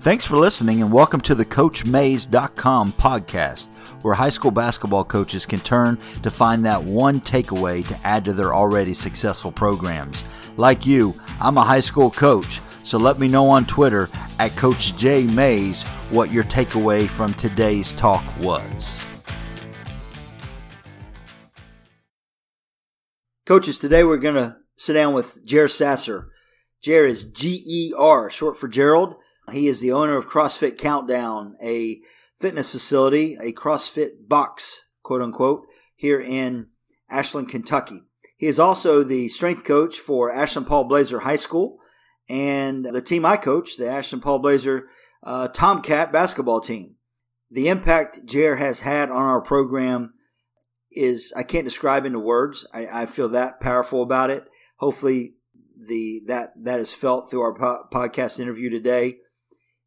Thanks for listening and welcome to the CoachMays.com podcast, where high school basketball coaches can turn to find that one takeaway to add to their already successful programs. Like you, I'm a high school coach, so let me know on Twitter at Coach J Mays what your takeaway from today's talk was. Coaches, today we're going to sit down with Jer Sasser. Jer is G E R, short for Gerald. He is the owner of CrossFit Countdown, a fitness facility, a CrossFit box, quote unquote, here in Ashland, Kentucky. He is also the strength coach for Ashland Paul Blazer High School and the team I coach, the Ashland Paul Blazer uh, Tomcat basketball team. The impact Jer has had on our program is I can't describe into words. I, I feel that powerful about it. Hopefully, the that that is felt through our po- podcast interview today.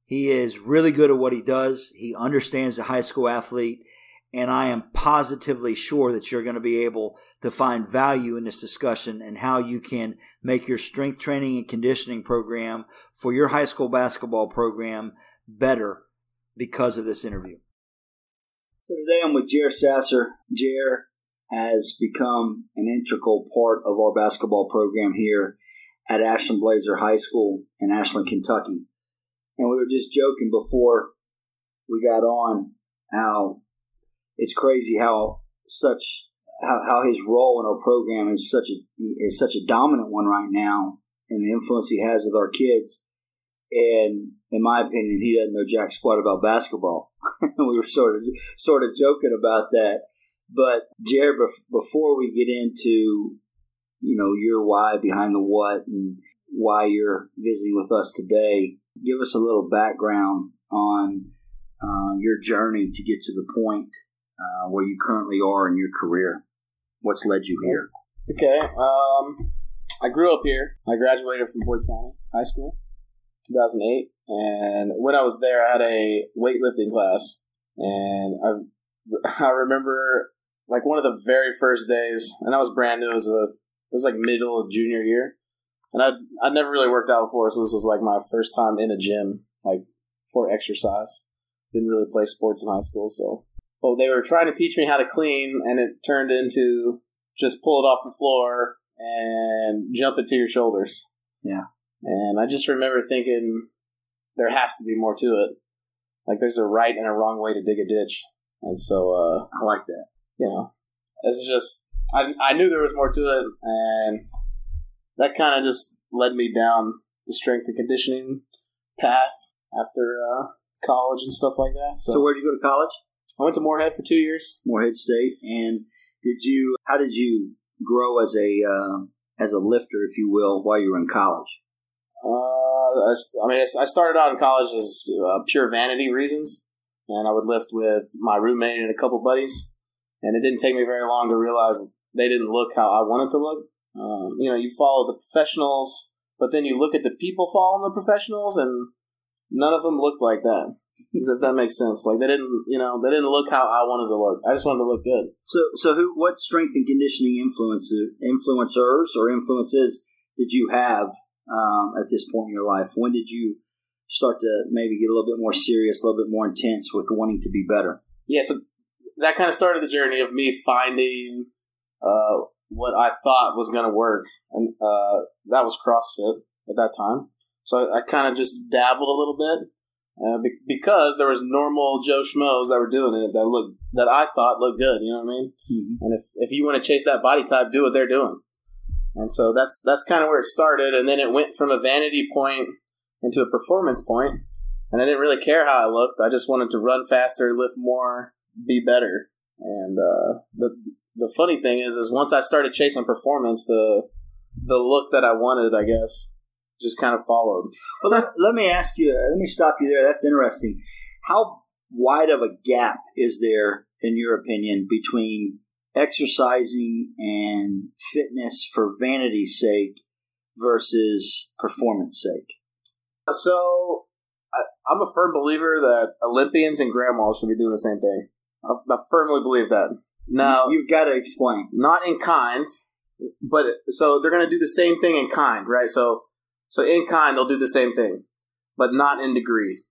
He is really good at what he does. He understands the high school athlete. And I am positively sure that you're going to be able to find value in this discussion and how you can make your strength training and conditioning program for your high school basketball program better because of this interview. So today I'm with Jer Sasser. Jer has become an integral part of our basketball program here at Ashland Blazer High School in Ashland, Kentucky. And we were just joking before we got on how it's crazy how such how, how his role in our program is such a is such a dominant one right now and the influence he has with our kids. And in my opinion, he doesn't know jack squat about basketball. we were sort of sort of joking about that. But Jared, before we get into you know your why behind the what and why you're visiting with us today, give us a little background on uh, your journey to get to the point uh, where you currently are in your career. What's led you here? Okay. Um, I grew up here. I graduated from Boyd County High School, 2008. And when I was there, I had a weightlifting class. And I, I remember like one of the very first days, and I was brand new. It was, a, it was like middle of junior year and I'd, I'd never really worked out before, so this was like my first time in a gym, like for exercise. Didn't really play sports in high school, so. Well, they were trying to teach me how to clean, and it turned into just pull it off the floor and jump it to your shoulders. Yeah. And I just remember thinking there has to be more to it. Like there's a right and a wrong way to dig a ditch. And so, uh, I like that. You know, it's just, I, I knew there was more to it, and that kind of just led me down the strength and conditioning path after uh, college and stuff like that. So, so where did you go to college? I went to Morehead for two years. Morehead State, and did you? How did you grow as a uh, as a lifter, if you will, while you were in college? Uh, I, I mean, I started out in college as uh, pure vanity reasons, and I would lift with my roommate and a couple buddies. And it didn't take me very long to realize they didn't look how I wanted to look. Um, you know, you follow the professionals, but then you look at the people following the professionals, and none of them look like that. if that makes sense. Like they didn't, you know, they didn't look how I wanted to look. I just wanted to look good. So, so who, what strength and conditioning influences, influencers or influences did you have um, at this point in your life? When did you start to maybe get a little bit more serious, a little bit more intense with wanting to be better? Yeah, so that kind of started the journey of me finding uh, what I thought was going to work, and uh, that was CrossFit at that time. So I, I kind of just dabbled a little bit uh, be- because there was normal Joe schmoes that were doing it that looked that I thought looked good. You know what I mean? Mm-hmm. And if if you want to chase that body type, do what they're doing. And so that's that's kind of where it started, and then it went from a vanity point into a performance point, and I didn't really care how I looked. I just wanted to run faster, lift more, be better. And uh, the the funny thing is, is once I started chasing performance, the the look that I wanted, I guess, just kind of followed. Well, let, let me ask you. Let me stop you there. That's interesting. How wide of a gap is there, in your opinion, between exercising and fitness for vanity's sake versus performance sake? So, I, am a firm believer that Olympians and grandmas should be doing the same thing. I, I firmly believe that. Now you've got to explain. Not in kind, but so they're going to do the same thing in kind, right? So so in kind they'll do the same thing, but not in degree.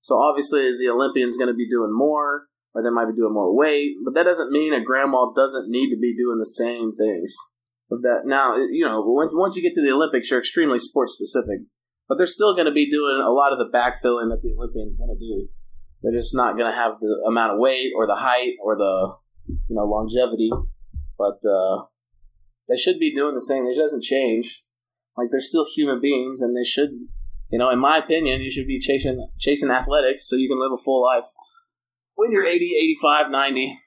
So obviously the Olympian's going to be doing more, or they might be doing more weight, but that doesn't mean a grandma doesn't need to be doing the same things. Of that now, you know, once once you get to the Olympics, you're extremely sports specific, but they're still going to be doing a lot of the backfilling that the Olympian's going to do. They're just not going to have the amount of weight or the height or the you know longevity, but uh, they should be doing the same. It doesn't change. Like they're still human beings, and they should, you know, in my opinion, you should be chasing chasing athletics so you can live a full life when you're 80, 85, 90.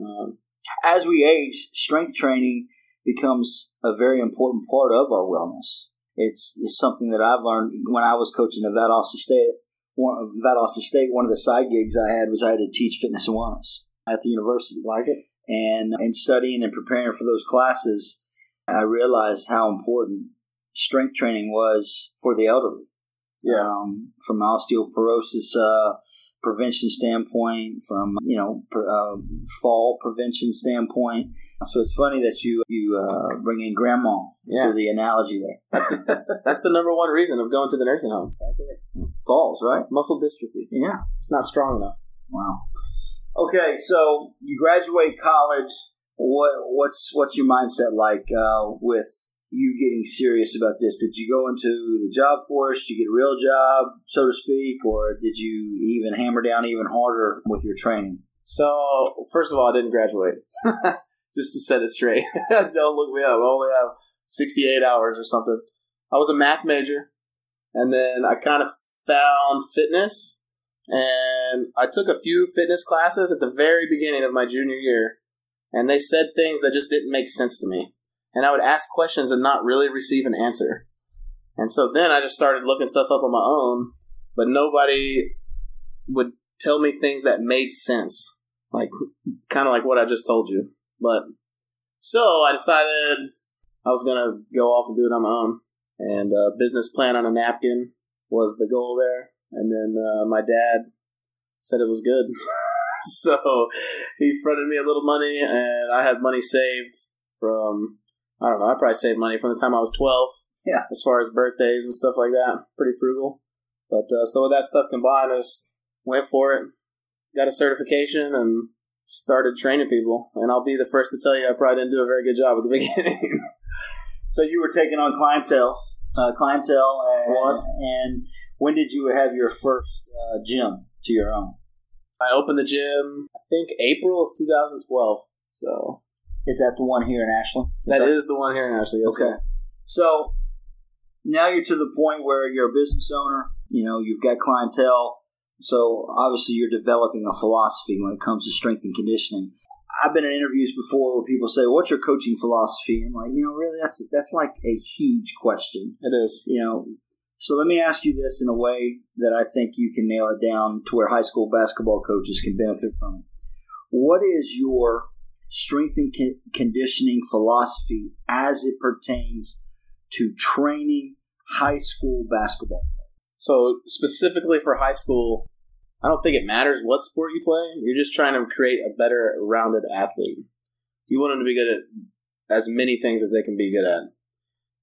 Um, As we age, strength training becomes a very important part of our wellness. It's, it's something that I've learned when I was coaching at Valdosta State. One, Valdosta State, one of the side gigs I had was I had to teach fitness and wellness at the university. like it? And in studying and preparing for those classes, I realized how important strength training was for the elderly. Yeah. Um, from osteoporosis uh, prevention standpoint, from you know per, uh, fall prevention standpoint. So it's funny that you you uh, bring in grandma Yeah. to the analogy there. That's, that's the number one reason of going to the nursing home. Right there. Falls, right? Muscle dystrophy. Yeah. It's not strong enough. Wow. Okay, so you graduate college. What what's what's your mindset like uh, with you getting serious about this? Did you go into the job force? Did you get a real job, so to speak, or did you even hammer down even harder with your training? So, first of all, I didn't graduate. Just to set it straight. Don't look me up. I only have 68 hours or something. I was a math major, and then I kind of found fitness, and I took a few fitness classes at the very beginning of my junior year, and they said things that just didn't make sense to me. And I would ask questions and not really receive an answer. And so then I just started looking stuff up on my own, but nobody would tell me things that made sense like kind of like what I just told you. But so I decided I was gonna go off and do it on my own. And uh, business plan on a napkin was the goal there. And then uh, my dad said it was good, so he fronted me a little money, and I had money saved from I don't know. I probably saved money from the time I was twelve. Yeah. As far as birthdays and stuff like that, pretty frugal. But uh, so with that stuff combined, I just went for it got a certification and started training people. And I'll be the first to tell you I probably didn't do a very good job at the beginning. So you were taking on clientele, uh, clientele, and, Was. and when did you have your first uh, gym to your own? I opened the gym, I think April of 2012. So Is that the one here in Ashland? that is the one here in ashland Yes, Okay. So now you're to the point where you're a business owner. You know, you've got clientele. So obviously, you're developing a philosophy when it comes to strength and conditioning. I've been in interviews before where people say, "What's your coaching philosophy?" I'm like, you know, really, that's that's like a huge question. It is. You know, so let me ask you this in a way that I think you can nail it down to where high school basketball coaches can benefit from it. What is your strength and con- conditioning philosophy as it pertains to training high school basketball? So specifically for high school, I don't think it matters what sport you play. You're just trying to create a better rounded athlete. You want them to be good at as many things as they can be good at.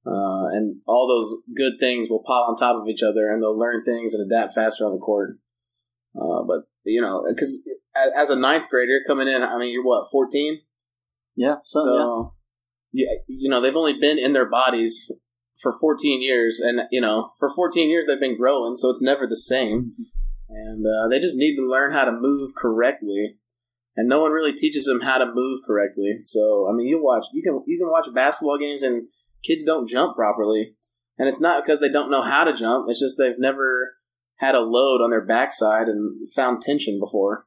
Uh, and all those good things will pile on top of each other and they'll learn things and adapt faster on the court. Uh, but, you know, because as a ninth grader coming in, I mean, you're what, 14? Yeah, so, yeah. So, yeah, you know, they've only been in their bodies for 14 years, and you know, for 14 years they've been growing, so it's never the same. And uh, they just need to learn how to move correctly, and no one really teaches them how to move correctly. So, I mean, you watch, you can you can watch basketball games, and kids don't jump properly, and it's not because they don't know how to jump. It's just they've never had a load on their backside and found tension before,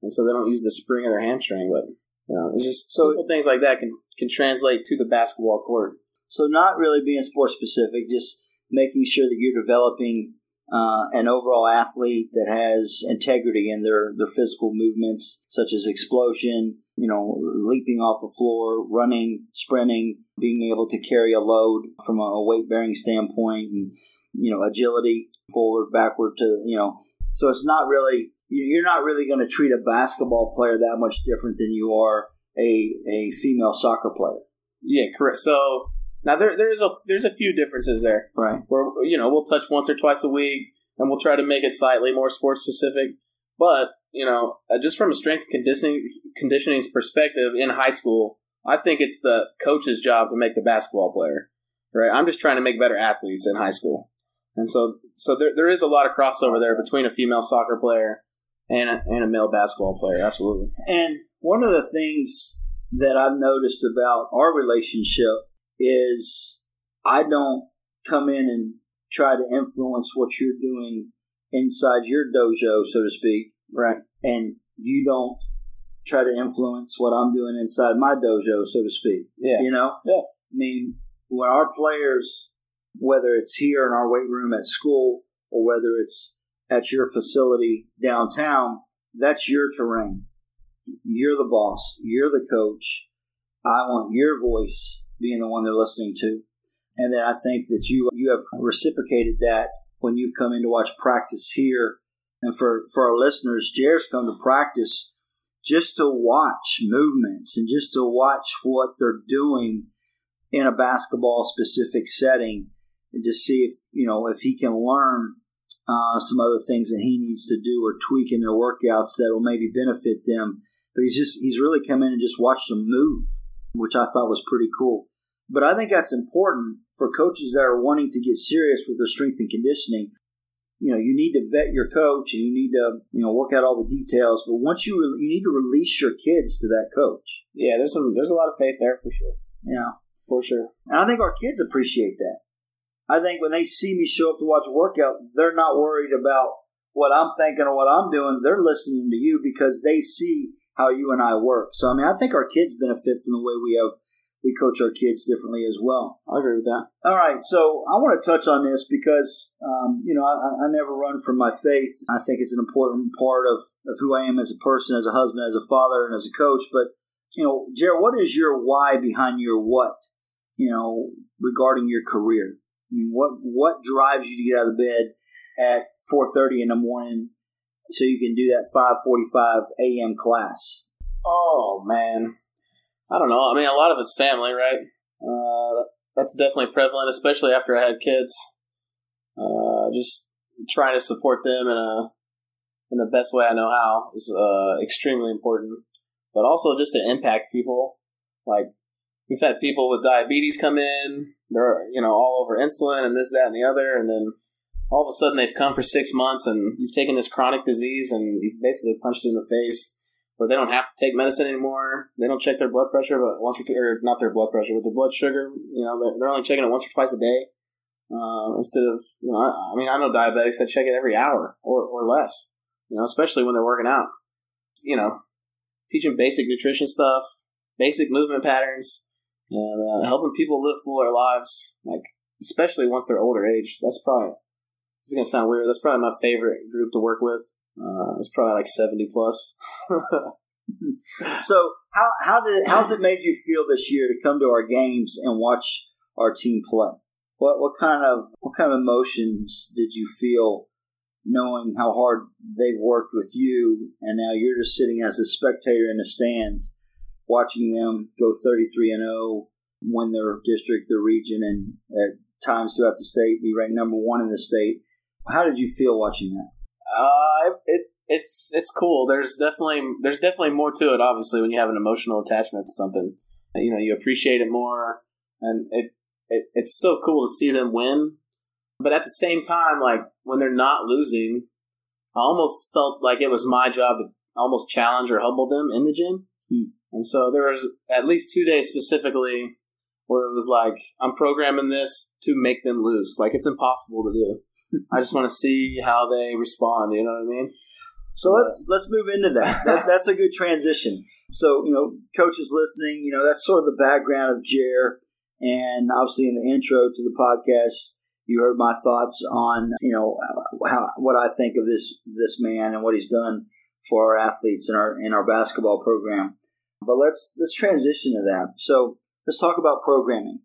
and so they don't use the spring of their hamstring. But you know, it's just So- simple things like that can can translate to the basketball court. So not really being sport specific, just making sure that you're developing uh, an overall athlete that has integrity in their, their physical movements, such as explosion, you know, leaping off the floor, running, sprinting, being able to carry a load from a weight bearing standpoint, and you know, agility forward, backward to you know. So it's not really you're not really going to treat a basketball player that much different than you are a a female soccer player, Yeah, correct. So now there there's a there's a few differences there right? where you know we'll touch once or twice a week. and we'll try to make it slightly more sports specific. But you know, uh, just from a strength conditioning conditioning perspective in high school, I think it's the coach's job to make the basketball player. Right? I'm just trying to make better athletes in high school, and so so there there is a lot of crossover there between a female soccer player and a, and a male basketball player. Absolutely. And one of the things that I've noticed about our relationship is I don't come in and try to influence what you're doing inside your dojo, so to speak. Right. And you don't try to influence what I'm doing inside my dojo, so to speak. Yeah. You know? Yeah. I mean, when our players, whether it's here in our weight room at school or whether it's at your facility downtown, that's your terrain. You're the boss. You're the coach. I want your voice being the one they're listening to. And then I think that you you have reciprocated that when you've come in to watch practice here. And for, for our listeners, Jared's come to practice just to watch movements and just to watch what they're doing in a basketball specific setting and to see if you know if he can learn uh, some other things that he needs to do or tweak in their workouts that will maybe benefit them. But he's just he's really come in and just watched them move, which I thought was pretty cool. But I think that's important for coaches that are wanting to get serious with their strength and conditioning. You know, you need to vet your coach and you need to, you know, work out all the details. But once you, re- you need to release your kids to that coach. Yeah, there's some there's a lot of faith there for sure. Yeah. For sure. And I think our kids appreciate that. I think when they see me show up to watch a workout, they're not worried about what I'm thinking or what I'm doing. They're listening to you because they see how you and I work. So I mean, I think our kids benefit from the way we have we coach our kids differently as well. I agree with that. All right, so I want to touch on this because um, you know I, I, never run from my faith. I think it's an important part of, of who I am as a person, as a husband, as a father, and as a coach. But you know, Jared, what is your why behind your what? You know, regarding your career. I mean, what what drives you to get out of bed at four thirty in the morning so you can do that five forty five a.m. class? Oh man, I don't know. I mean, a lot of it's family, right? Uh, that's definitely prevalent, especially after I had kids. Uh, just trying to support them in a in the best way I know how is uh, extremely important. But also just to impact people. Like we've had people with diabetes come in. They're you know all over insulin and this, that, and the other, and then all of a sudden they've come for six months and you've taken this chronic disease and you've basically punched it in the face where they don't have to take medicine anymore. They don't check their blood pressure, but once or, two, or not their blood pressure, but their blood sugar. You know, they're, only checking it once or twice a day uh, instead of you know. I, I, mean, I know diabetics that check it every hour or or less. You know, especially when they're working out. You know, teaching basic nutrition stuff, basic movement patterns, and uh, helping people live fuller lives. Like especially once they're older age. That's probably. Is gonna sound weird. That's probably my favorite group to work with. Uh, it's probably like seventy plus. so how how did it, how's it made you feel this year to come to our games and watch our team play? What what kind of what kind of emotions did you feel knowing how hard they've worked with you, and now you're just sitting as a spectator in the stands, watching them go thirty three and 0 win their district, their region, and at times throughout the state be ranked number one in the state. How did you feel watching that? Uh, it it's it's cool. There's definitely there's definitely more to it. Obviously, when you have an emotional attachment to something, you know, you appreciate it more, and it, it it's so cool to see them win. But at the same time, like when they're not losing, I almost felt like it was my job to almost challenge or humble them in the gym. Hmm. And so there was at least two days specifically where it was like I'm programming this to make them lose. Like it's impossible to do. I just want to see how they respond. You know what I mean? So let's let's move into that. that. That's a good transition. So you know, coaches listening, you know, that's sort of the background of Jer, and obviously in the intro to the podcast, you heard my thoughts on you know how what I think of this this man and what he's done for our athletes in our in our basketball program. But let's let's transition to that. So let's talk about programming.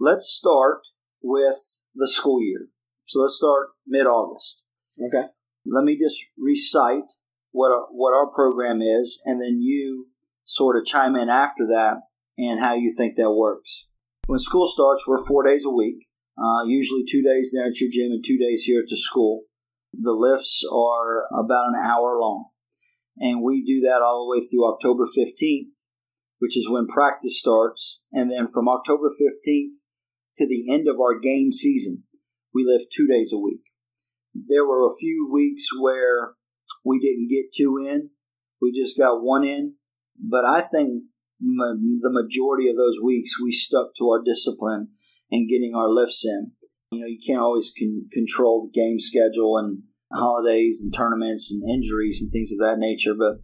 Let's start with the school year. So let's start mid August. Okay. Let me just recite what our, what our program is, and then you sort of chime in after that and how you think that works. When school starts, we're four days a week, uh, usually two days there at your gym and two days here at the school. The lifts are about an hour long. And we do that all the way through October 15th, which is when practice starts. And then from October 15th to the end of our game season, we lift two days a week. There were a few weeks where we didn't get two in, we just got one in. But I think ma- the majority of those weeks we stuck to our discipline and getting our lifts in. You know, you can't always con- control the game schedule and holidays and tournaments and injuries and things of that nature, but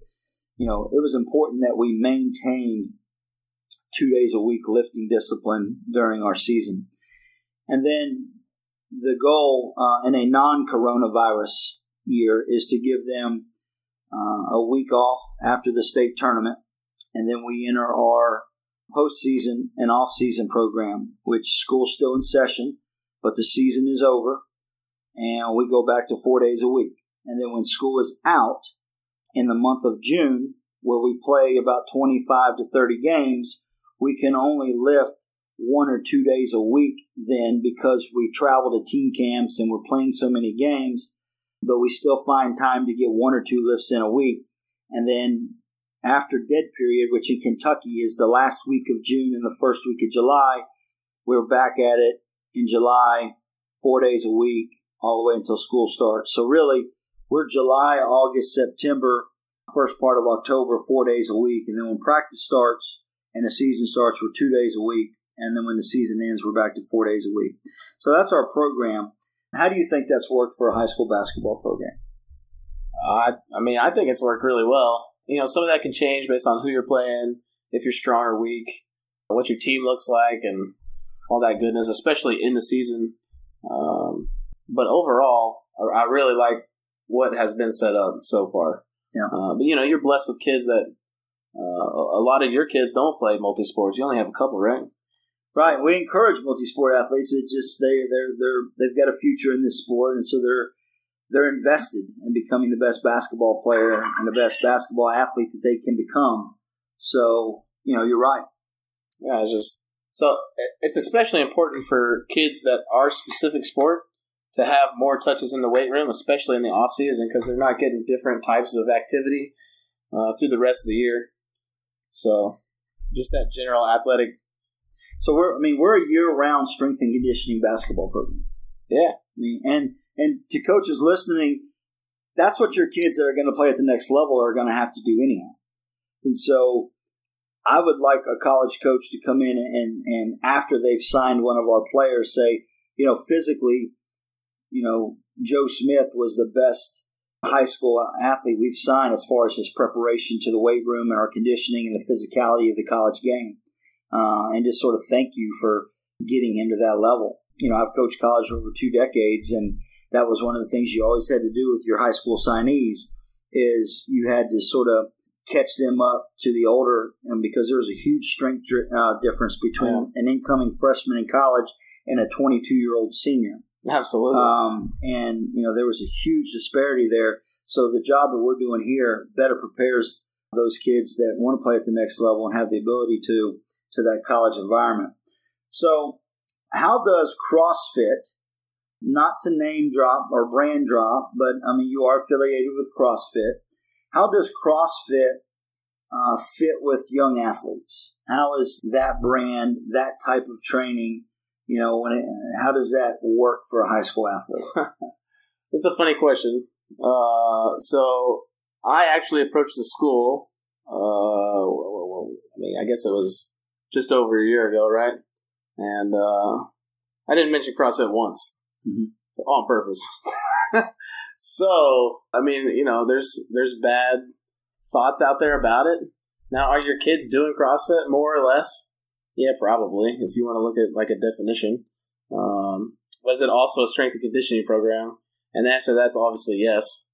you know, it was important that we maintained two days a week lifting discipline during our season. And then the goal uh, in a non coronavirus year is to give them uh, a week off after the state tournament. And then we enter our postseason and off-season program, which school's still in session, but the season is over, and we go back to four days a week. And then when school is out in the month of June, where we play about 25 to 30 games, we can only lift one or two days a week then because we travel to team camps and we're playing so many games, but we still find time to get one or two lifts in a week. And then after dead period, which in Kentucky is the last week of June and the first week of July, we're back at it in July, four days a week, all the way until school starts. So really, we're July, August, September, first part of October, four days a week. And then when practice starts and the season starts, we're two days a week. And then when the season ends, we're back to four days a week. So that's our program. How do you think that's worked for a high school basketball program? I, I mean, I think it's worked really well you know, some of that can change based on who you're playing, if you're strong or weak, what your team looks like, and all that goodness, especially in the season. Um, but overall, I, I, really like what has been set up so far. Yeah. Uh, but you know, you're blessed with kids that uh, a lot of your kids don't play multi sports. You only have a couple, right? Right. We encourage multi sport athletes. It just they they're they're they've got a future in this sport, and so they're they're invested in becoming the best basketball player and the best basketball athlete that they can become. So, you know, you're right. Yeah, it's just so it's especially important for kids that are specific sport to have more touches in the weight room, especially in the off season, because they're not getting different types of activity uh, through the rest of the year. So, just that general athletic. So we're, I mean, we're a year-round strength and conditioning basketball program. Yeah, I mean, and and to coaches listening, that's what your kids that are going to play at the next level are going to have to do anyhow. And so I would like a college coach to come in and, and after they've signed one of our players say, you know, physically, you know, Joe Smith was the best high school athlete we've signed as far as his preparation to the weight room and our conditioning and the physicality of the college game. Uh, and just sort of thank you for getting him to that level. You know, I've coached college for over two decades and that was one of the things you always had to do with your high school signees is you had to sort of catch them up to the older and because there's a huge strength uh, difference between yeah. an incoming freshman in college and a 22 year old senior absolutely um, and you know there was a huge disparity there so the job that we're doing here better prepares those kids that want to play at the next level and have the ability to to that college environment so how does crossfit not to name drop or brand drop, but I mean, you are affiliated with CrossFit. How does CrossFit uh, fit with young athletes? How is that brand, that type of training, you know, when it, how does that work for a high school athlete? it's a funny question. Uh, so I actually approached the school. Uh, I mean, I guess it was just over a year ago, right? And uh, I didn't mention CrossFit once mm-hmm. on purpose. so, I mean, you know, there's there's bad thoughts out there about it. Now, are your kids doing CrossFit more or less? Yeah, probably. If you want to look at like a definition, um, was it also a strength and conditioning program? And the answer to that's obviously yes.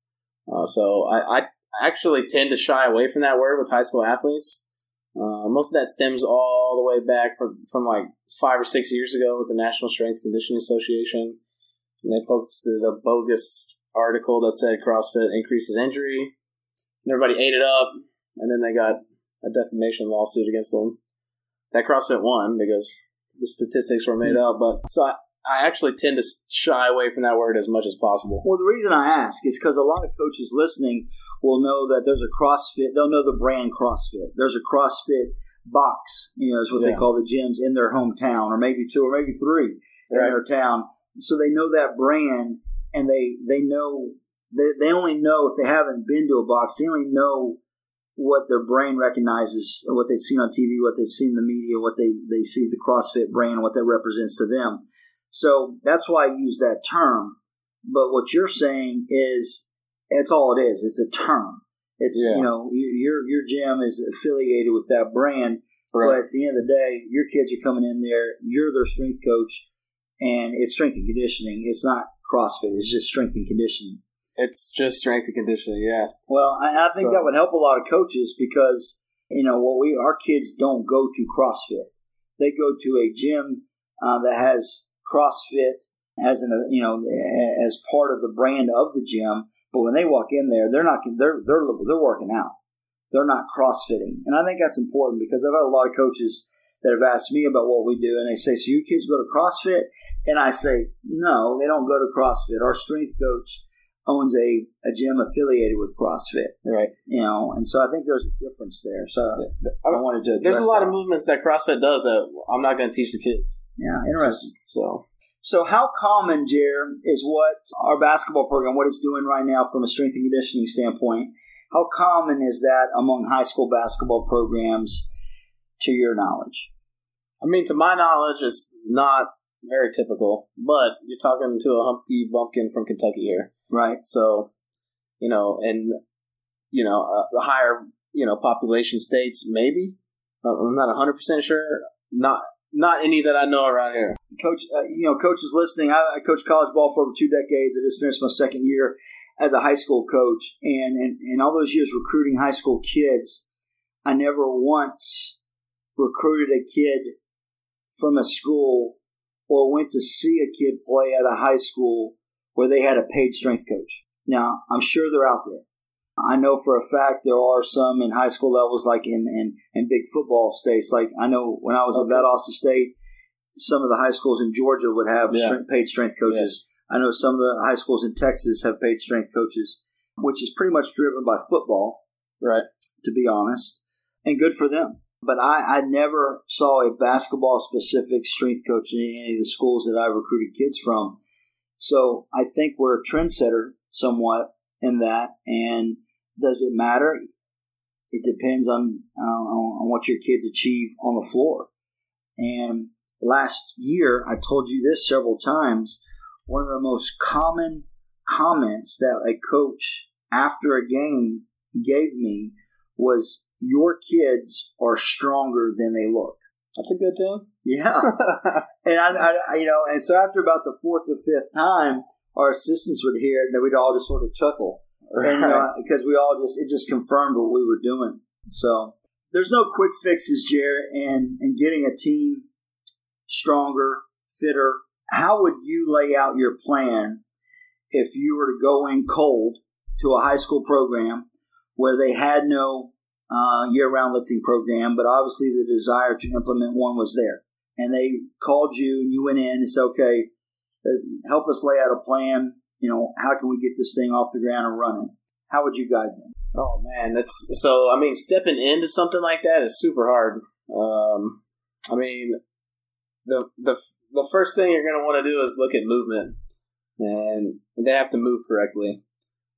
Uh, so I, I actually tend to shy away from that word with high school athletes. Uh, most of that stems all the way back from, from like five or six years ago with the National Strength Conditioning Association and they posted a bogus article that said CrossFit increases injury. And everybody ate it up, and then they got a defamation lawsuit against them. That CrossFit won because the statistics were made up. But so I, I actually tend to shy away from that word as much as possible. Well, the reason I ask is because a lot of coaches listening will know that there's a CrossFit. They'll know the brand CrossFit. There's a CrossFit box, you know, is what yeah. they call the gyms in their hometown, or maybe two, or maybe three right. in their town. So they know that brand, and they they know they, they only know if they haven't been to a box, they only know what their brain recognizes, what they've seen on TV, what they've seen in the media, what they, they see the CrossFit brand, what that represents to them. So that's why I use that term. But what you're saying is, that's all it is. It's a term. It's yeah. you know your your gym is affiliated with that brand, right. but at the end of the day, your kids are coming in there. You're their strength coach, and it's strength and conditioning. It's not CrossFit. It's just strength and conditioning. It's just strength and conditioning, yeah. Well, I, I think so. that would help a lot of coaches because you know what we our kids don't go to CrossFit. They go to a gym uh, that has CrossFit as an you know as part of the brand of the gym. But when they walk in there, they're not they're they're they're working out. They're not CrossFitting, and I think that's important because I've had a lot of coaches that have asked me about what we do, and they say, "So your kids go to CrossFit?" And I say, "No, they don't go to CrossFit. Our strength coach." Owns a, a gym affiliated with CrossFit. Right. You know, and so I think there's a difference there. So I, I wanted to There's a lot that. of movements that CrossFit does that I'm not going to teach the kids. Yeah, interesting. So so how common, Jer, is what our basketball program, what it's doing right now from a strength and conditioning standpoint, how common is that among high school basketball programs to your knowledge? I mean, to my knowledge, it's not very typical. But you're talking to a Humpty Bumpkin from Kentucky here, right? So, you know, and you know, a, higher you know population states, maybe. Uh, I'm not 100 percent sure. Not not any that I know around here. Coach, uh, you know, coaches listening. I, I coached college ball for over two decades. I just finished my second year as a high school coach, and and, and all those years recruiting high school kids, I never once recruited a kid from a school or went to see a kid play at a high school where they had a paid strength coach. Now, I'm sure they're out there. I know for a fact there are some in high school levels, like in, in, in big football states. Like I know when I was okay. at Valdosta State, some of the high schools in Georgia would have yeah. strength, paid strength coaches. Yes. I know some of the high schools in Texas have paid strength coaches, which is pretty much driven by football. Right. To be honest. And good for them. But I, I never saw a basketball specific strength coach in any of the schools that I recruited kids from. So I think we're a trendsetter somewhat in that. And does it matter? It depends on, uh, on what your kids achieve on the floor. And last year, I told you this several times. One of the most common comments that a coach after a game gave me was your kids are stronger than they look. That's a good thing. Yeah, and I, I, you know, and so after about the fourth or fifth time, our assistants would hear it, and we'd all just sort of chuckle, right. and uh, because we all just it just confirmed what we were doing. So there's no quick fixes, Jared, and and getting a team stronger, fitter. How would you lay out your plan if you were to go in cold to a high school program where they had no uh, year-round lifting program, but obviously the desire to implement one was there. And they called you, and you went in and said, "Okay, uh, help us lay out a plan. You know, how can we get this thing off the ground and running? How would you guide them?" Oh man, that's so. I mean, stepping into something like that is super hard. Um, I mean, the the the first thing you're going to want to do is look at movement, and they have to move correctly,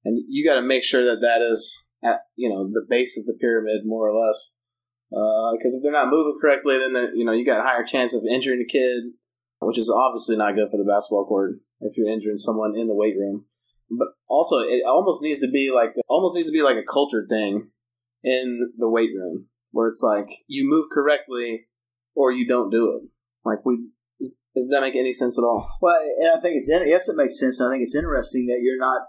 and you got to make sure that that is at you know the base of the pyramid more or less. Because uh, if they're not moving correctly, then you know you got a higher chance of injuring a kid, which is obviously not good for the basketball court if you're injuring someone in the weight room. But also, it almost needs to be like almost needs to be like a culture thing in the weight room where it's like you move correctly or you don't do it. Like we does, does that make any sense at all? Well, and I think it's yes, it makes sense. I think it's interesting that you're not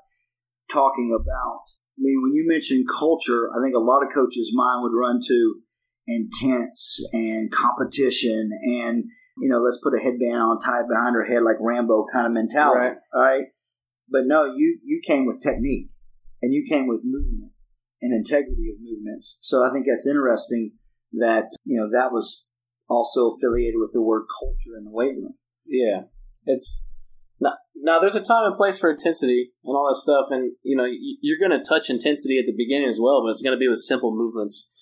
talking about I mean, when you mention culture, I think a lot of coaches' mind would run to intense and competition and, you know, let's put a headband on, tie it behind her head like Rambo kind of mentality. Right. right? But no, you, you came with technique and you came with movement and integrity of movements. So I think that's interesting that, you know, that was also affiliated with the word culture in the weight room. Yeah. it's now, there's a time and place for intensity and all that stuff, and you know you're going to touch intensity at the beginning as well, but it's going to be with simple movements,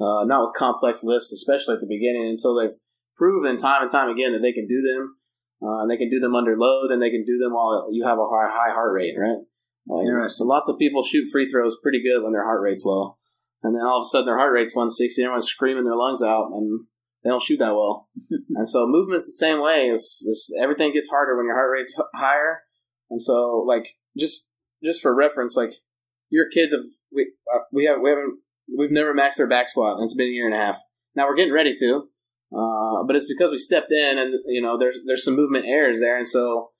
uh, not with complex lifts, especially at the beginning until they've proven time and time again that they can do them, uh, and they can do them under load, and they can do them while you have a high, high heart rate, right? Like, so lots of people shoot free throws pretty good when their heart rate's low, and then all of a sudden their heart rate's 160, and everyone's screaming their lungs out, and they don't shoot that well. and so movement's the same way. It's, it's, everything gets harder when your heart rate's higher. And so like just just for reference, like your kids have we uh, we have we haven't we've never maxed their back squat, and it's been a year and a half. Now we're getting ready to, uh, but it's because we stepped in, and you know there's there's some movement errors there, and so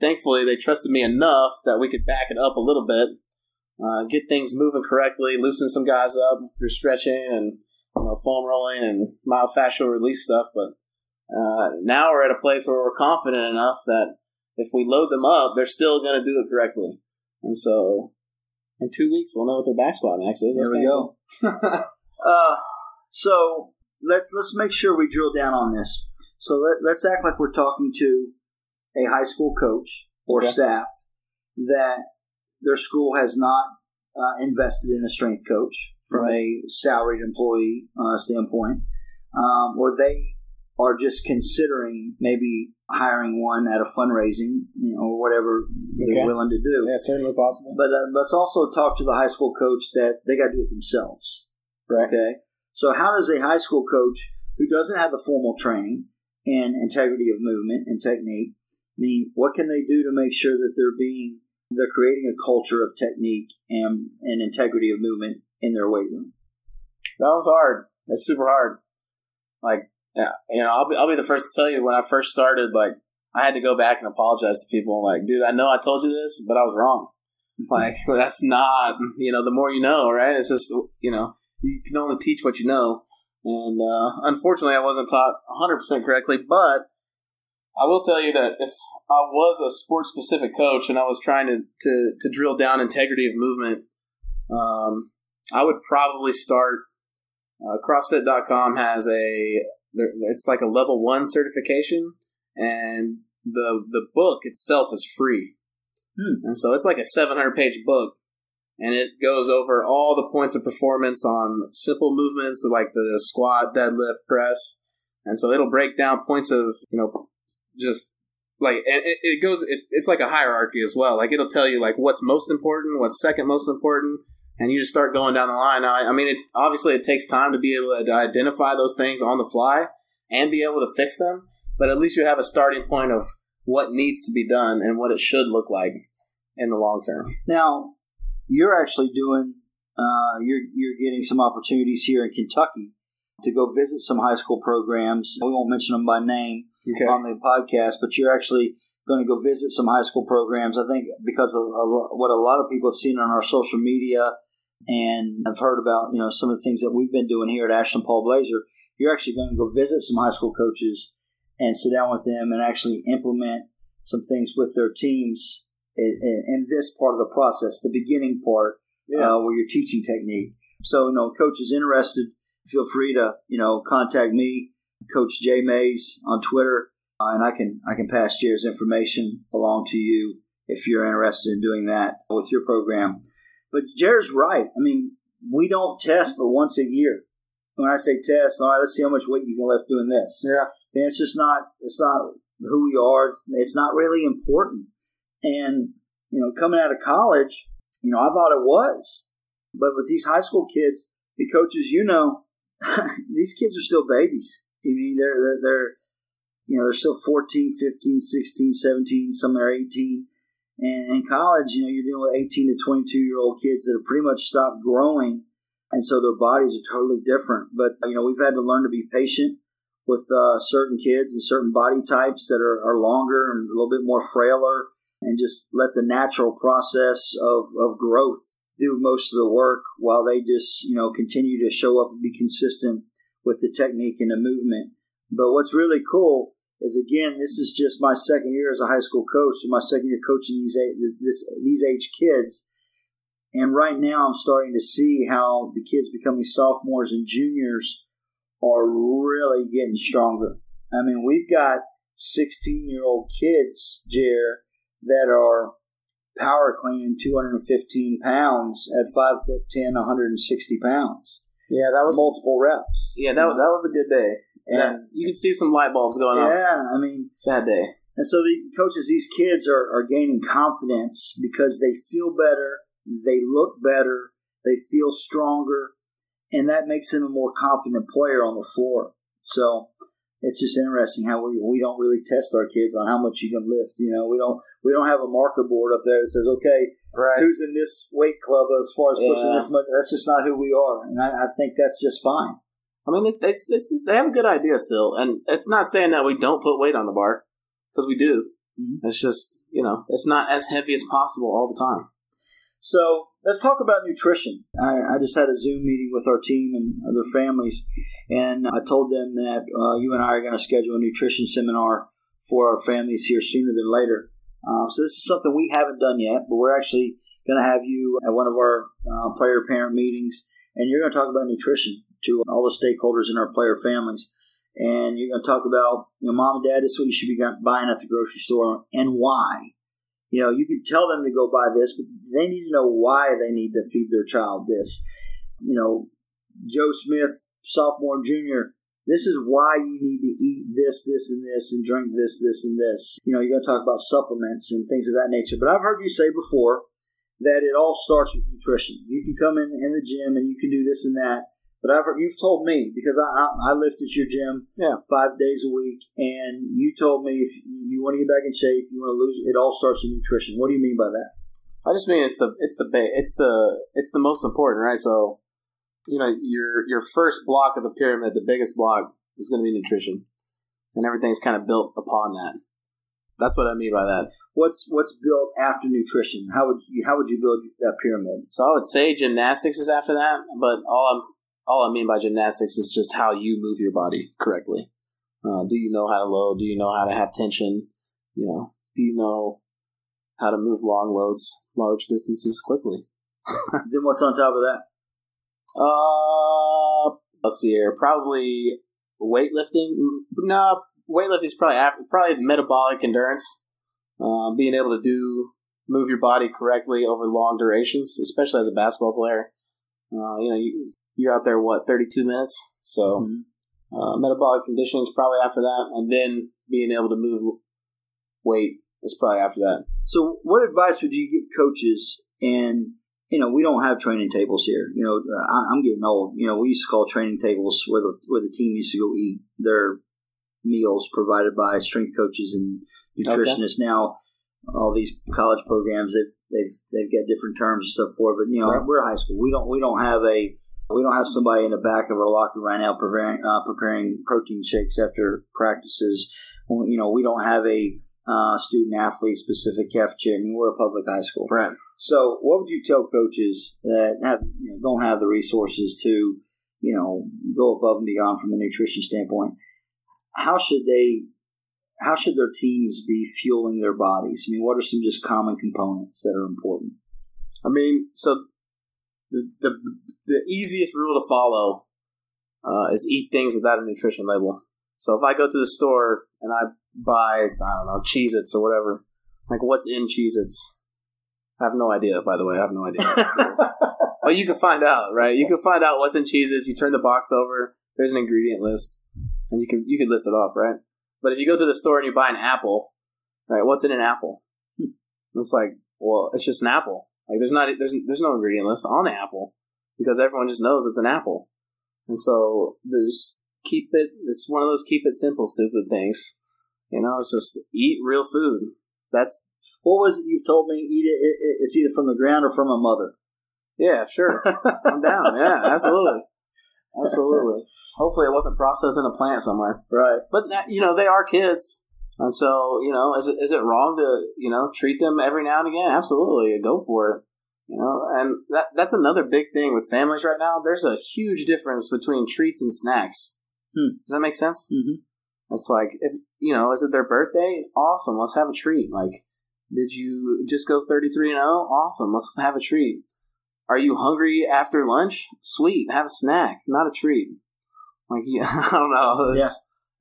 thankfully they trusted me enough that we could back it up a little bit, uh, get things moving correctly, loosen some guys up through stretching and you know, foam rolling and myofascial release stuff. But uh, now we're at a place where we're confident enough that if we load them up, they're still going to do it correctly. And so in two weeks, we'll know what their back squat max is. There we go. uh, so let's let's make sure we drill down on this. So let, let's act like we're talking to a high school coach or okay. staff that their school has not uh, invested in a strength coach from right. a salaried employee uh, standpoint, um, or they are just considering maybe hiring one at a fundraising, you know, or whatever okay. they're willing to do. Yeah, certainly possible. But uh, let's also talk to the high school coach that they got to do it themselves. Right. Okay. So how does a high school coach who doesn't have the formal training in integrity of movement and technique, mean, what can they do to make sure that they're being they're creating a culture of technique and, and integrity of movement in their weight room. That was hard. That's super hard. Like, yeah, you know, I'll be, I'll be the first to tell you when I first started, like, I had to go back and apologize to people. Like, dude, I know I told you this, but I was wrong. Like, that's not, you know, the more you know, right? It's just, you know, you can only teach what you know. And uh, unfortunately, I wasn't taught 100% correctly, but I will tell you that if I was a sports specific coach and I was trying to, to, to drill down integrity of movement, um, I would probably start. Uh, CrossFit.com has a it's like a level one certification, and the the book itself is free, hmm. and so it's like a 700 page book, and it goes over all the points of performance on simple movements like the squat, deadlift, press, and so it'll break down points of you know just like and it, goes it, it's like a hierarchy as well. Like it'll tell you like what's most important what's second most important and you just start going down the line. I, I mean it obviously it takes time to be able to identify those things on the fly and be able to fix them but at least you have a starting point of what needs to be done and what it should look like in the long term. Now you're actually doing uh, you're you're getting some opportunities here in Kentucky to go visit some high school programs. We won't mention them by name, okay. on the podcast, but you're actually going to go visit some high school programs. I think because of what a lot of people have seen on our social media and have heard about, you know, some of the things that we've been doing here at Ashland Paul Blazer, you're actually going to go visit some high school coaches and sit down with them and actually implement some things with their teams in, in this part of the process, the beginning part, yeah. uh, where you're teaching technique. So, you know, coach is interested, feel free to, you know, contact me Coach Jay Mays on Twitter, uh, and I can I can pass Jared's information along to you if you're interested in doing that with your program. But Jared's right. I mean, we don't test but once a year. When I say test, all right, let's see how much weight you can lift doing this. Yeah, and it's just not it's not who we are. It's, it's not really important. And you know, coming out of college, you know, I thought it was, but with these high school kids, the coaches, you know, these kids are still babies. I mean, they're, they're, you know, they're still 14, 15, 16, 17, some are 18. And in college, you know, you're dealing with 18 to 22 year old kids that have pretty much stopped growing. And so their bodies are totally different. But, you know, we've had to learn to be patient with uh, certain kids and certain body types that are, are longer and a little bit more frailer and just let the natural process of, of growth do most of the work while they just, you know, continue to show up and be consistent with the technique and the movement. But what's really cool is again, this is just my second year as a high school coach, so my second year coaching these this these age kids. And right now, I'm starting to see how the kids becoming sophomores and juniors are really getting stronger. I mean, we've got 16 year old kids, Jer, that are power cleaning 215 pounds at 5 foot 10, 160 pounds. Yeah, that was multiple reps. Yeah, that, that was a good day. And that, you can see some light bulbs going yeah, off. Yeah, I mean, that day. And so the coaches, these kids are, are gaining confidence because they feel better, they look better, they feel stronger, and that makes them a more confident player on the floor. So it's just interesting how we, we don't really test our kids on how much you can lift. You know, we don't we don't have a marker board up there that says, okay, right. who's in this weight club as far as yeah. pushing this much. That's just not who we are, and I, I think that's just fine. I mean, it's, it's, it's, they have a good idea still, and it's not saying that we don't put weight on the bar because we do. Mm-hmm. It's just you know, it's not as heavy as possible all the time. So let's talk about nutrition. I, I, just had a Zoom meeting with our team and other families, and I told them that uh, you and I are going to schedule a nutrition seminar for our families here sooner than later. Uh, so this is something we haven't done yet, but we're actually going to have you at one of our uh, player parent meetings, and you're going to talk about nutrition to all the stakeholders in our player families. And you're going to talk about, you know, mom and dad, this is what you should be buying at the grocery store and why. You know, you can tell them to go buy this, but they need to know why they need to feed their child this. You know, Joe Smith, sophomore, junior, this is why you need to eat this, this, and this, and drink this, this, and this. You know, you're going to talk about supplements and things of that nature. But I've heard you say before that it all starts with nutrition. You can come in in the gym and you can do this and that, but I've you've told me because I, I, I lift at your gym yeah. five days a week, and you told me if you want to get back in shape, you want to lose, it all starts with nutrition. What do you mean by that? I just mean it's the it's the it's the it's the most important, right? So, you know, your your first block of the pyramid, the biggest block, is going to be nutrition, and everything's kind of built upon that. That's what I mean by that. What's what's built after nutrition? How would you how would you build that pyramid? So I would say gymnastics is after that, but all I'm all I mean by gymnastics is just how you move your body correctly. Uh, do you know how to load? Do you know how to have tension? You know, do you know how to move long loads, large distances quickly? then what's on top of that? Uh, let's see here. Probably weightlifting. No, weightlifting is probably after, probably metabolic endurance. Uh, being able to do move your body correctly over long durations, especially as a basketball player. Uh, you know, you, you're out there what 32 minutes, so mm-hmm. uh, metabolic conditioning is probably after that, and then being able to move weight is probably after that. So, what advice would you give coaches? And you know, we don't have training tables here. You know, I, am getting old. You know, we used to call training tables where the where the team used to go eat their meals provided by strength coaches and nutritionists. Okay. Now, all these college programs they've they've they've got different terms and stuff for it. But you know, right. we're high school. We don't we don't have a we don't have somebody in the back of our locker right now preparing uh, preparing protein shakes after practices. You know, we don't have a uh, student athlete specific cafeteria. I mean, we're a public high school, right? So, what would you tell coaches that have you know, don't have the resources to you know go above and beyond from a nutrition standpoint? How should they? How should their teams be fueling their bodies? I mean, what are some just common components that are important? I mean, so the, the, the easiest rule to follow uh, is eat things without a nutrition label. So if I go to the store and I buy, I don't know, Cheez Its or whatever, like what's in Cheez Its? I have no idea, by the way. I have no idea. but you can find out, right? You can find out what's in Cheez Its. You turn the box over, there's an ingredient list, and you can you can list it off, right? But if you go to the store and you buy an apple, right, what's in an apple? Hmm. It's like, well, it's just an apple. Like there's not there's there's no ingredient list on the apple because everyone just knows it's an apple, and so there's keep it. It's one of those keep it simple, stupid things. You know, it's just eat real food. That's what was it you've told me? Eat it. It's either from the ground or from a mother. Yeah, sure. I'm down. Yeah, absolutely. Absolutely. Hopefully, it wasn't processed in a plant somewhere. Right. But you know, they are kids. And so, you know, is it is it wrong to you know treat them every now and again? Absolutely, go for it. You know, and that that's another big thing with families right now. There's a huge difference between treats and snacks. Hmm. Does that make sense? Mm-hmm. It's like if you know, is it their birthday? Awesome, let's have a treat. Like, did you just go thirty three and zero? Oh? Awesome, let's have a treat. Are you hungry after lunch? Sweet, have a snack, not a treat. Like, yeah, I don't know. There's, yeah.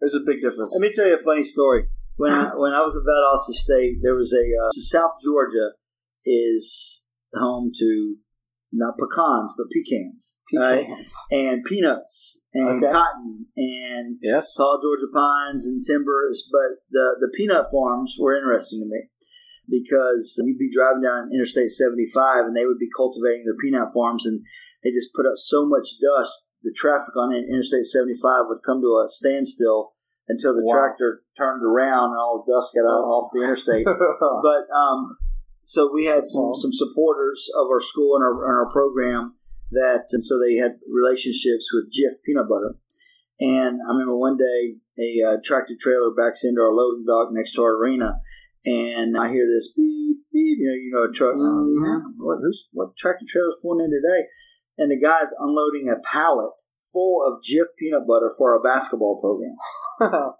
there's a big difference. Let me tell you a funny story when I, when I was at Valdosta State, there was a uh, South Georgia is home to not pecans but pecans, right? And peanuts and Okay. cotton and Yes. tall Georgia pines and timbers. But the the peanut farms were interesting to me because you'd be driving down Interstate 75 and they would be cultivating their peanut farms and they just put up so much dust. The traffic on Interstate 75 would come to a standstill until the Wow. tractor turned around and all the dust got out off the interstate. but um, so we had some, some supporters of our school and our, and our program that, and so they had relationships with Jif Peanut Butter. And I remember one day a uh, tractor trailer backs into our loading dock next to our arena, and I hear this beep beep. You know, you know, a truck. Mhm. What who's what tractor trailer's pulling in today? And the guy's unloading a pallet full of Jif peanut butter for our basketball program.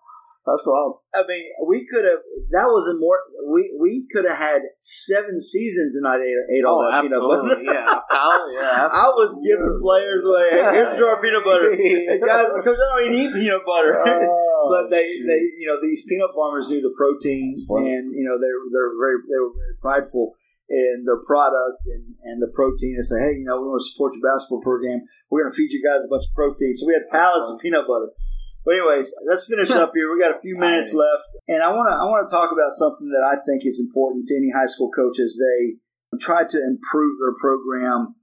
That's wild. I mean, we could have. That was a more. We we could have had seven seasons and I ate, ate all Oh, that peanut butter. absolutely. Yeah. Pal, yeah. I was giving players away. Hey, here's a jar of peanut butter. Hey, guys, coach, I don't even eat peanut butter. Oh, but they, shoot. they, you know, these peanut farmers knew the proteins, and you know, they're they're very they were very prideful in their product and, and the protein. And say, hey, you know, we want to support your basketball program. We're going to feed you guys a bunch of protein. So we had pallets of peanut butter. But anyways, let's finish up here. We got a few minutes left, and I want to I want to talk about something that I think is important to any high school coaches. They try to improve their program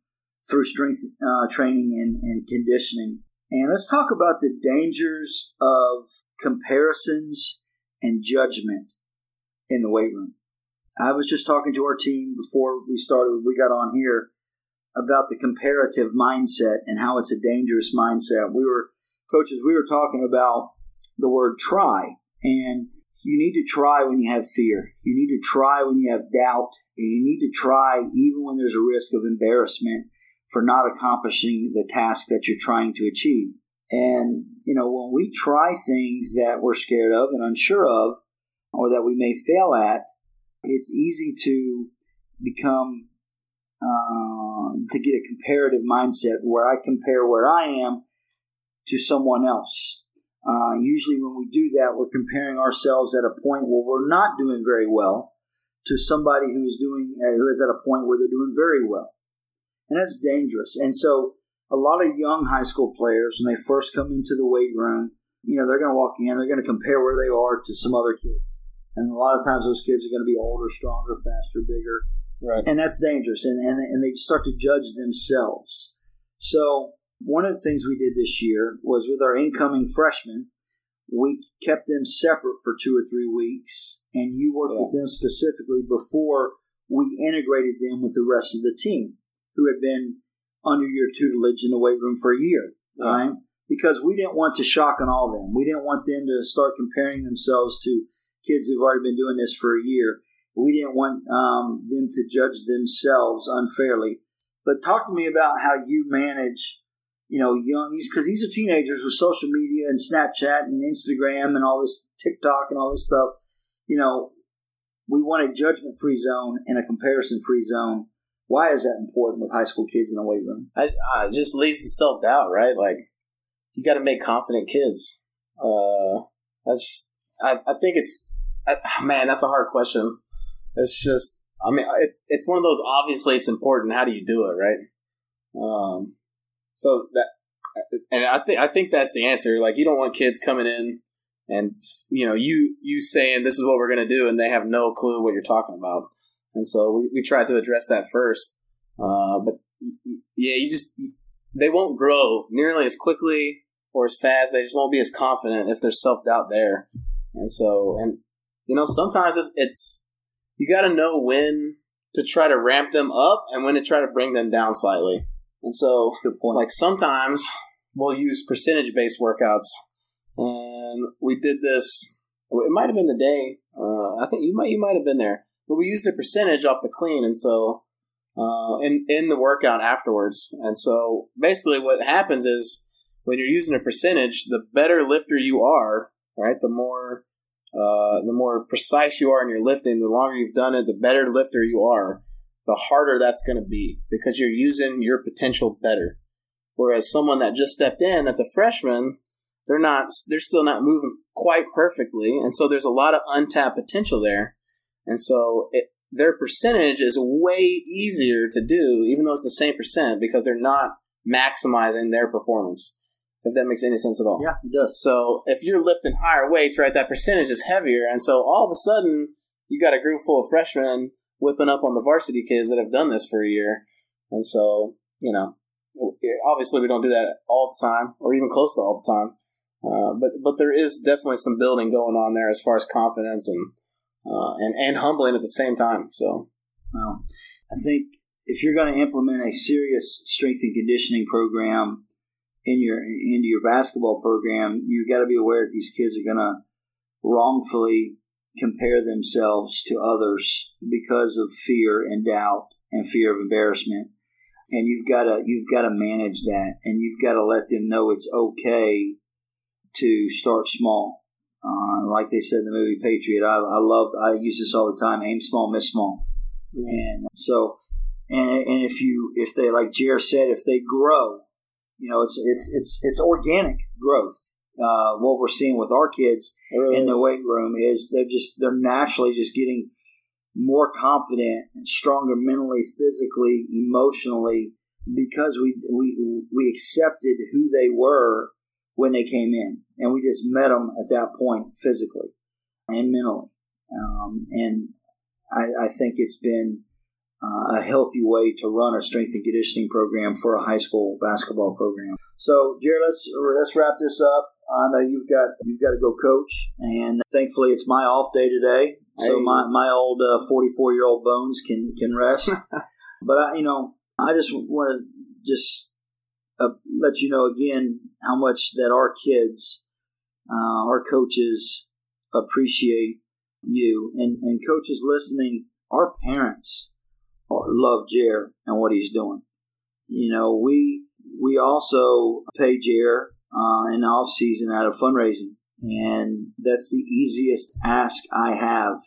through strength uh, training and, and conditioning. And let's talk about the dangers of comparisons and judgment in the weight room. I was just talking to our team before we started, we got on here about the comparative mindset and how it's a dangerous mindset. We were, coaches, we were talking about the word try. And you need to try when you have fear. You need to try when you have doubt. And you need to try even when there's a risk of embarrassment for not accomplishing the task that you're trying to achieve. And, you know, when we try things that we're scared of and unsure of, or that we may fail at, it's easy to become, uh, to get a comparative mindset where I compare where I am to someone else. Uh, usually, when we do that, we're comparing ourselves at a point where we're not doing very well to somebody who is doing, uh, who is at a point where they're doing very well and that's dangerous. And so, a lot of young high school players, when they first come into the weight room, you know, they're going to walk in, they're going to compare where they are to some other kids, and a lot of times those kids are going to be older, stronger, faster, bigger, Right. and that's dangerous. And and and they start to judge themselves. So, one of the things we did this year was with our incoming freshmen, we kept them separate for two or three weeks, and you worked with them specifically before we integrated them with the rest of the team who had been under your tutelage in the weight room for a year, Yeah. right? Because we didn't want to shock and all them. We didn't want them to start comparing themselves to kids who've already been doing this for a year. We didn't want um, them to judge themselves unfairly. But talk to me about how you manage, you know, young because these are teenagers with social media and Snapchat and Instagram and all this TikTok and all this stuff. You know, we want a judgment free zone and a comparison free zone. Why is that important with high school kids in the weight room? I, it just leads to self doubt, right? Like you got to make confident kids. Uh, that's I, I think it's I, man, that's a hard question. It's just, I mean, it, it's one of those. Obviously, it's important. How do you do it, right? Um, so that, and I think I think that's the answer. Like you don't want kids coming in and you know you you saying this is what we're gonna do, and they have no clue what you're talking about. And so we, we tried to address that first. Uh, but yeah, you just they won't grow nearly as quickly or as fast. They just won't be as confident if there's self doubt there. And so, and you know, sometimes it's, it's you got to know when to try to ramp them up and when to try to bring them down slightly. And so, like sometimes we'll use percentage based workouts, and we did this. It might have been the day. Uh, I think you might you might have been there, but we used a percentage off the clean, and so uh, in in the workout afterwards. And so basically, what happens is when you're using a percentage, the better lifter you are, right? The more uh, the more precise you are in your lifting, the longer you've done it, the better lifter you are. The harder that's going to be because you're using your potential better. Whereas someone that just stepped in, that's a freshman, they're not, they're still not moving quite perfectly, and so there's a lot of untapped potential there. And so it, their percentage is way easier to do, even though it's the same percent, because they're not maximizing their performance. If that makes any sense at all. Yeah, it does. So if you're lifting higher weights, right, that percentage is heavier, and so all of a sudden you got a group full of freshmen whipping up on the varsity kids that have done this for a year, and so you know, obviously we don't do that all the time, or even close to all the time. Uh, but but there is definitely some building going on there as far as confidence and uh, and and humbling at the same time. So, well, I think if you're going to implement a serious strength and conditioning program in your into your basketball program, you got to be aware that these kids are going to wrongfully compare themselves to others because of fear and doubt and fear of embarrassment. And you've got to you've got to manage that, and you've got to let them know it's okay to start small. Uh, like they said in the movie Patriot, I, I love I use this all the time: aim small, miss small. Mm-hmm. And so, and and if you if they like Jer said, if they grow, you know, it's it's it's it's organic growth. Uh, what we're seeing with our kids really in is. the weight room is they're just they're naturally just getting more confident and stronger mentally, physically, emotionally because we we we accepted who they were when they came in, and we just met them at that point physically and mentally. Um, and I, I, think it's been uh, a healthy way to run a strength and conditioning program for a high school basketball program. So, Jared, let's let's wrap this up. I know you've got you've got to go coach, and thankfully it's my off day today, so hey. my my old forty four year old bones can can rest. but I, you know, I just want to just uh, let you know again how much that our kids, uh, our coaches appreciate you, and and coaches listening, our parents love Jer and what he's doing. You know, we we also pay Jer uh, in the off season out of fundraising, and that's the easiest ask I have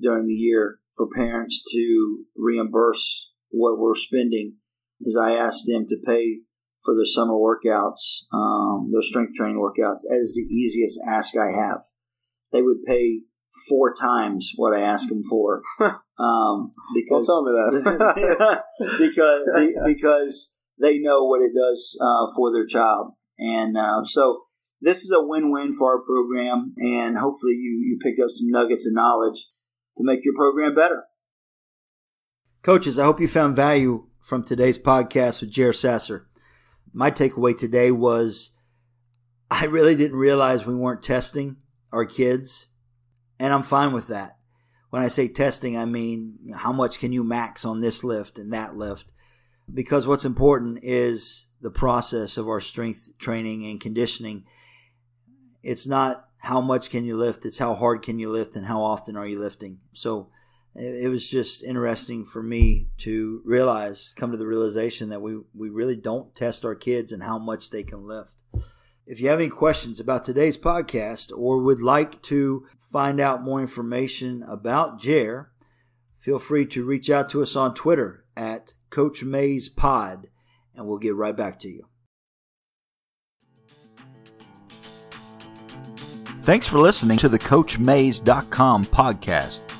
during the year for parents to reimburse what we're spending. Is I ask them to pay for their summer workouts, um, their strength training workouts. That is the easiest ask I have. They would pay four times what I ask them for. Um, because Don't tell me that because because they know what it does uh, for their child, and uh, so this is a win-win for our program. And hopefully, you you picked up some nuggets of knowledge to make your program better. Coaches, I hope you found value from today's podcast with Jer Sasser my takeaway today was I really didn't realize we weren't testing our kids, and I'm fine with that. When I say testing, I mean how much can you max on this lift and that lift? Because what's important is the process of our strength training and conditioning. It's not how much can you lift, it's how hard can you lift and how often are you lifting. So it was just interesting for me to realize, come to the realization that we, we really don't test our kids and how much they can lift. If you have any questions about today's podcast or would like to find out more information about Jer, feel free to reach out to us on Twitter at Coach Mays Pod, and we'll get right back to you. Thanks for listening to the CoachMays.com podcast.